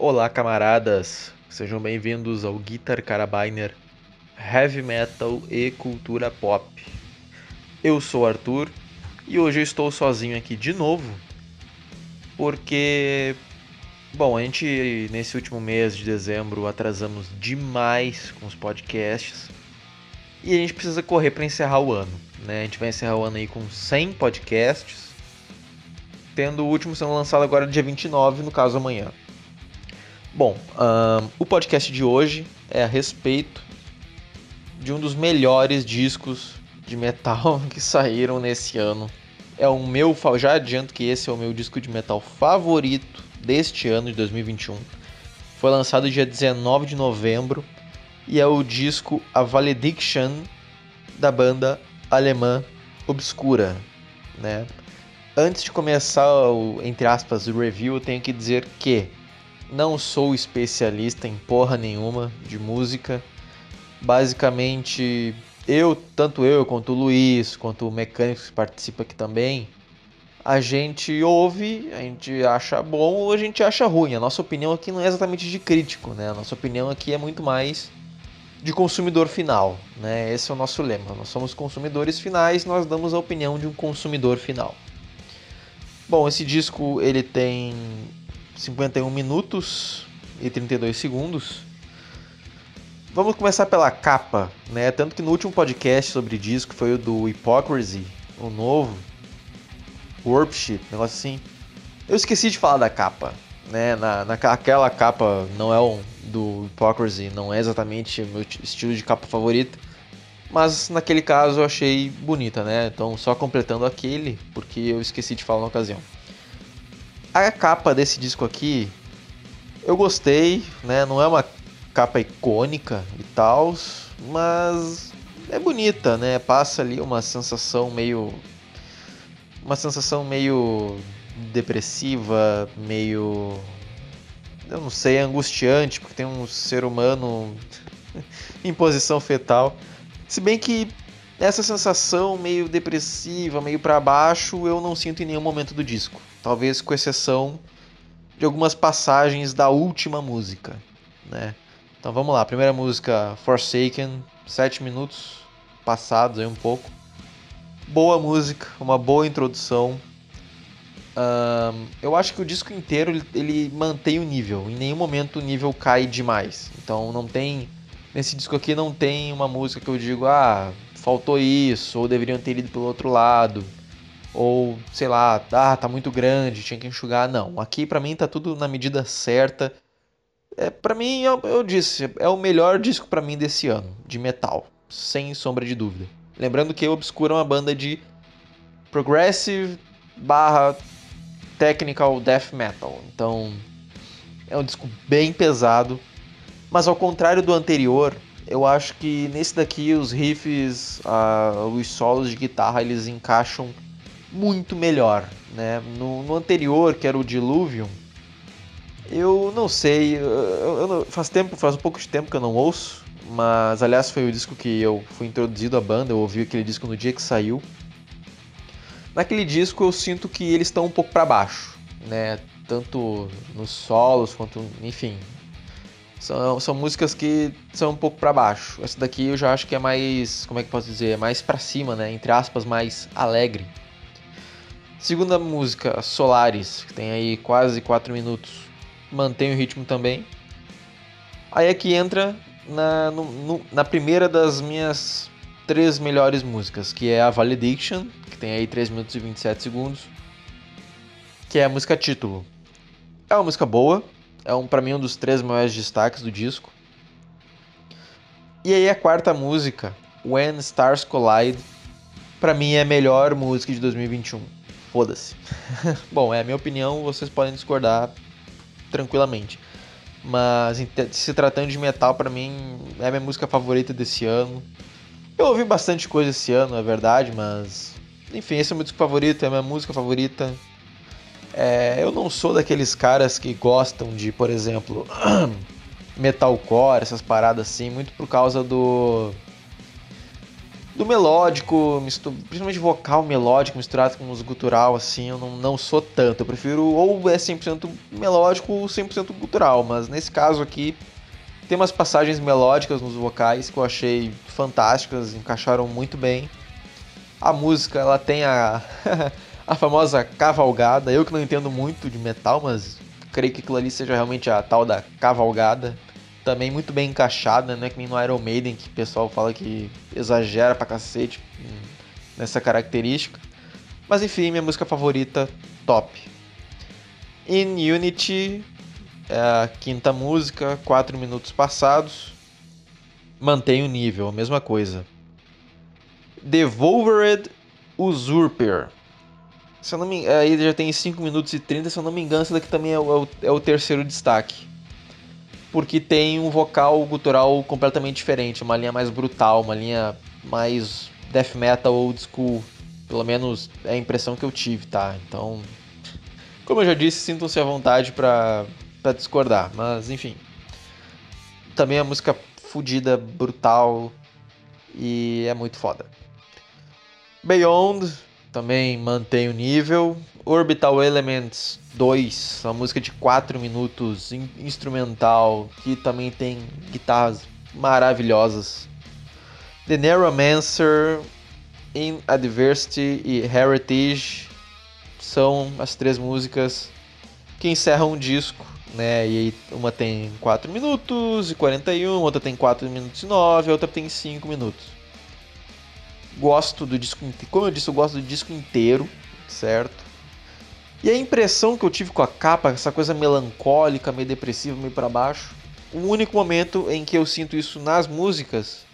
Olá, camaradas! Sejam bem-vindos ao Guitar Carabiner Heavy Metal e Cultura Pop. Eu sou Arthur e hoje eu estou sozinho aqui de novo porque, bom, a gente nesse último mês de dezembro atrasamos demais com os podcasts e a gente precisa correr para encerrar o ano, né? A gente vai encerrar o ano aí com 100 podcasts, tendo o último sendo lançado agora dia 29, no caso amanhã. Bom, um, o podcast de hoje é a respeito de um dos melhores discos de metal que saíram nesse ano. É o meu, já adianto que esse é o meu disco de metal favorito deste ano de 2021. Foi lançado dia 19 de novembro e é o disco A Valediction da banda alemã Obscura, né? Antes de começar o entre aspas o review, eu tenho que dizer que não sou especialista em porra nenhuma de música. Basicamente, eu, tanto eu quanto o Luiz, quanto o mecânico que participa aqui também, a gente ouve, a gente acha bom ou a gente acha ruim. A nossa opinião aqui não é exatamente de crítico, né? A nossa opinião aqui é muito mais de consumidor final, né? Esse é o nosso lema. Nós somos consumidores finais, nós damos a opinião de um consumidor final. Bom, esse disco ele tem 51 minutos e 32 segundos. Vamos começar pela capa, né? Tanto que no último podcast sobre disco foi o do Hypocrisy, o novo, Worship, negócio assim. Eu esqueci de falar da capa, né? Na, naquela capa não é um do Hypocrisy, não é exatamente o meu estilo de capa favorito, mas naquele caso eu achei bonita, né? Então só completando aquele, porque eu esqueci de falar na ocasião. A capa desse disco aqui, eu gostei, né? Não é uma capa icônica e tal, mas é bonita, né? Passa ali uma sensação meio uma sensação meio depressiva, meio eu não sei, angustiante, porque tem um ser humano em posição fetal. Se bem que essa sensação meio depressiva, meio para baixo, eu não sinto em nenhum momento do disco. Talvez com exceção de algumas passagens da última música, né? Então vamos lá, primeira música Forsaken, 7 minutos passados aí um pouco. Boa música, uma boa introdução. Um, eu acho que o disco inteiro ele, ele mantém o nível, em nenhum momento o nível cai demais. Então não tem nesse disco aqui não tem uma música que eu digo, ah, faltou isso, ou deveriam ter ido pelo outro lado ou sei lá, ah, tá muito grande, tinha que enxugar. Não, aqui para mim tá tudo na medida certa. É, para mim, eu, eu, disse, é o melhor disco para mim desse ano, de metal, sem sombra de dúvida. Lembrando que Obscura é uma banda de progressive barra technical death metal. Então, é um disco bem pesado, mas ao contrário do anterior, eu acho que nesse daqui os riffs, uh, os solos de guitarra, eles encaixam muito melhor, né? No, no anterior, que era o Diluvium, eu não sei, eu, eu, faz tempo, faz um pouco de tempo que eu não ouço, mas aliás foi o disco que eu fui introduzido à banda, eu ouvi aquele disco no dia que saiu. Naquele disco eu sinto que eles estão um pouco para baixo, né? Tanto nos solos quanto, enfim, são, são músicas que são um pouco para baixo. Essa daqui eu já acho que é mais, como é que posso dizer, é mais para cima, né? Entre aspas, mais alegre. Segunda música, Solaris, que tem aí quase 4 minutos. Mantém o ritmo também. Aí aqui entra na, no, no, na primeira das minhas três melhores músicas, que é a Valediction, que tem aí 3 minutos e 27 segundos. Que é a música título. É uma música boa, é um, para mim um dos três maiores destaques do disco. E aí a quarta música, When Stars Collide, para mim é a melhor música de 2021 foda-se. Bom, é a minha opinião, vocês podem discordar tranquilamente. Mas se tratando de metal, para mim é a minha música favorita desse ano. Eu ouvi bastante coisa esse ano, é verdade, mas. Enfim, esse é o meu disco favorito, é a minha música favorita. É, eu não sou daqueles caras que gostam de, por exemplo, metalcore, essas paradas assim, muito por causa do do melódico, principalmente vocal melódico misturado com música gutural, assim, eu não, não sou tanto. Eu prefiro ou é 100% melódico ou 100% gutural, mas nesse caso aqui tem umas passagens melódicas nos vocais que eu achei fantásticas, encaixaram muito bem. A música, ela tem a, a famosa cavalgada. Eu que não entendo muito de metal, mas creio que aquilo ali seja realmente a tal da cavalgada também muito bem encaixada, né? Que nem no Iron Maiden, que o pessoal fala que exagera pra cacete nessa característica. Mas enfim, minha música favorita, top. In Unity, é a quinta música, 4 minutos passados. Mantém o nível, a mesma coisa. Devolvered Usurper. Se eu não me... Aí já tem 5 minutos e 30, se eu não me engano, esse daqui também é o, é o terceiro destaque porque tem um vocal gutural completamente diferente, uma linha mais brutal, uma linha mais death metal old school. Pelo menos é a impressão que eu tive, tá? Então, como eu já disse, sintam-se à vontade para discordar, mas enfim. Também a música fodida, brutal e é muito foda. Beyond também mantém o nível. Orbital Elements 2, uma música de 4 minutos, instrumental, que também tem guitarras maravilhosas. The Neuromancer, In Adversity e Heritage são as três músicas que encerram o disco, né? E aí uma tem 4 minutos e 41, outra tem 4 minutos e 9, outra tem 5 minutos. Gosto do disco, como eu disse, eu gosto do disco inteiro, certo? E a impressão que eu tive com a capa, essa coisa melancólica, meio depressiva, meio para baixo, o único momento em que eu sinto isso nas músicas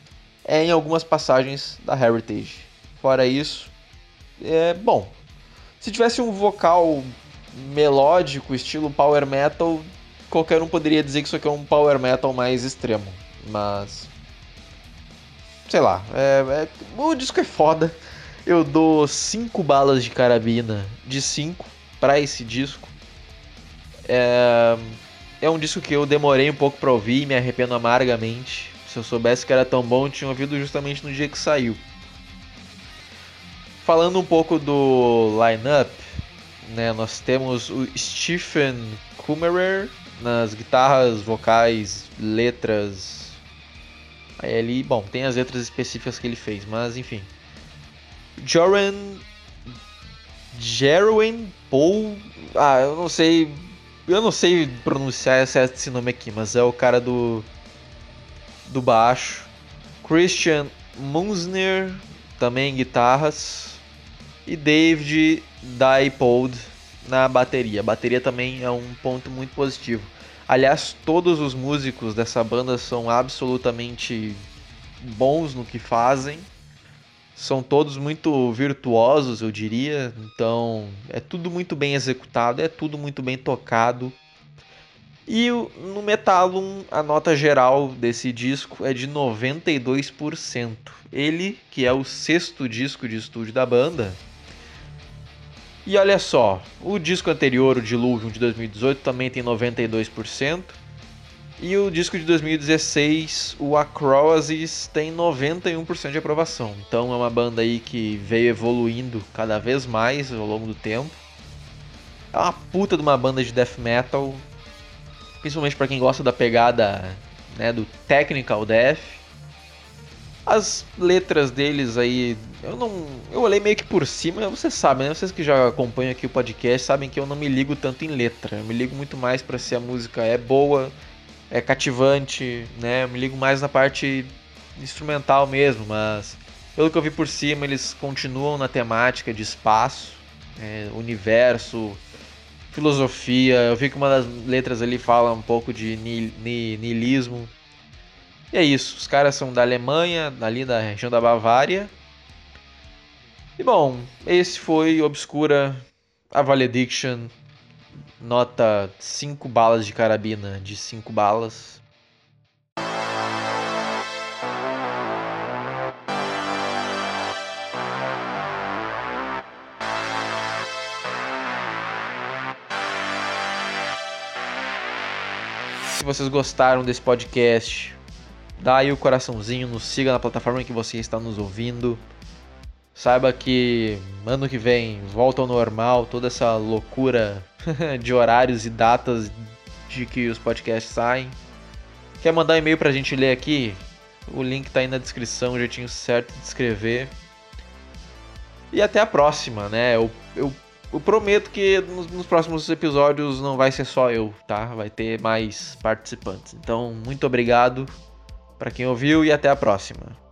é em algumas passagens da Heritage. Fora isso, é bom. Se tivesse um vocal melódico, estilo power metal, qualquer um poderia dizer que isso aqui é um power metal mais extremo. Mas. Sei lá, é, é, o disco é foda. Eu dou 5 balas de carabina de 5 para esse disco. É, é um disco que eu demorei um pouco para ouvir e me arrependo amargamente. Se eu soubesse que era tão bom, eu tinha ouvido justamente no dia que saiu. Falando um pouco do line-up, né, nós temos o Stephen Kummerer nas guitarras, vocais, letras. Ali, bom, tem as letras específicas que ele fez, mas enfim. Joran Jerwin Paul. Ah, eu não sei. Eu não sei pronunciar esse nome aqui, mas é o cara do. do baixo. Christian Munsner, também guitarras. E David Diepold na bateria. A bateria também é um ponto muito positivo. Aliás, todos os músicos dessa banda são absolutamente bons no que fazem são todos muito virtuosos, eu diria. Então, é tudo muito bem executado, é tudo muito bem tocado. E no Metallum, a nota geral desse disco é de 92%. Ele, que é o sexto disco de estúdio da banda. E olha só, o disco anterior, o Diluvium de 2018, também tem 92%. E o disco de 2016, o Acroasis, tem 91% de aprovação. Então é uma banda aí que veio evoluindo cada vez mais ao longo do tempo. É uma puta de uma banda de death metal, principalmente para quem gosta da pegada né, do technical death. As letras deles aí, eu não, eu olhei meio que por cima, você sabe, né? Vocês que já acompanham aqui o podcast sabem que eu não me ligo tanto em letra. Eu me ligo muito mais para se a música é boa, é cativante, né? Eu me ligo mais na parte instrumental mesmo, mas pelo que eu vi por cima, eles continuam na temática de espaço, é, universo, filosofia. Eu vi que uma das letras ali fala um pouco de niilismo. E é isso, os caras são da Alemanha, ali da região da Bavária. E bom, esse foi Obscura, a Valediction nota 5 balas de carabina de 5 balas. Se vocês gostaram desse podcast, dá aí o coraçãozinho, nos siga na plataforma que você está nos ouvindo. Saiba que ano que vem volta ao normal, toda essa loucura de horários e datas de que os podcasts saem. Quer mandar e-mail pra gente ler aqui? O link tá aí na descrição, o jeitinho certo de escrever. E até a próxima, né? Eu, eu, eu prometo que nos, nos, próximos episódios não vai ser só eu, tá? Vai ter mais participantes. Então, muito obrigado para quem ouviu e até a próxima.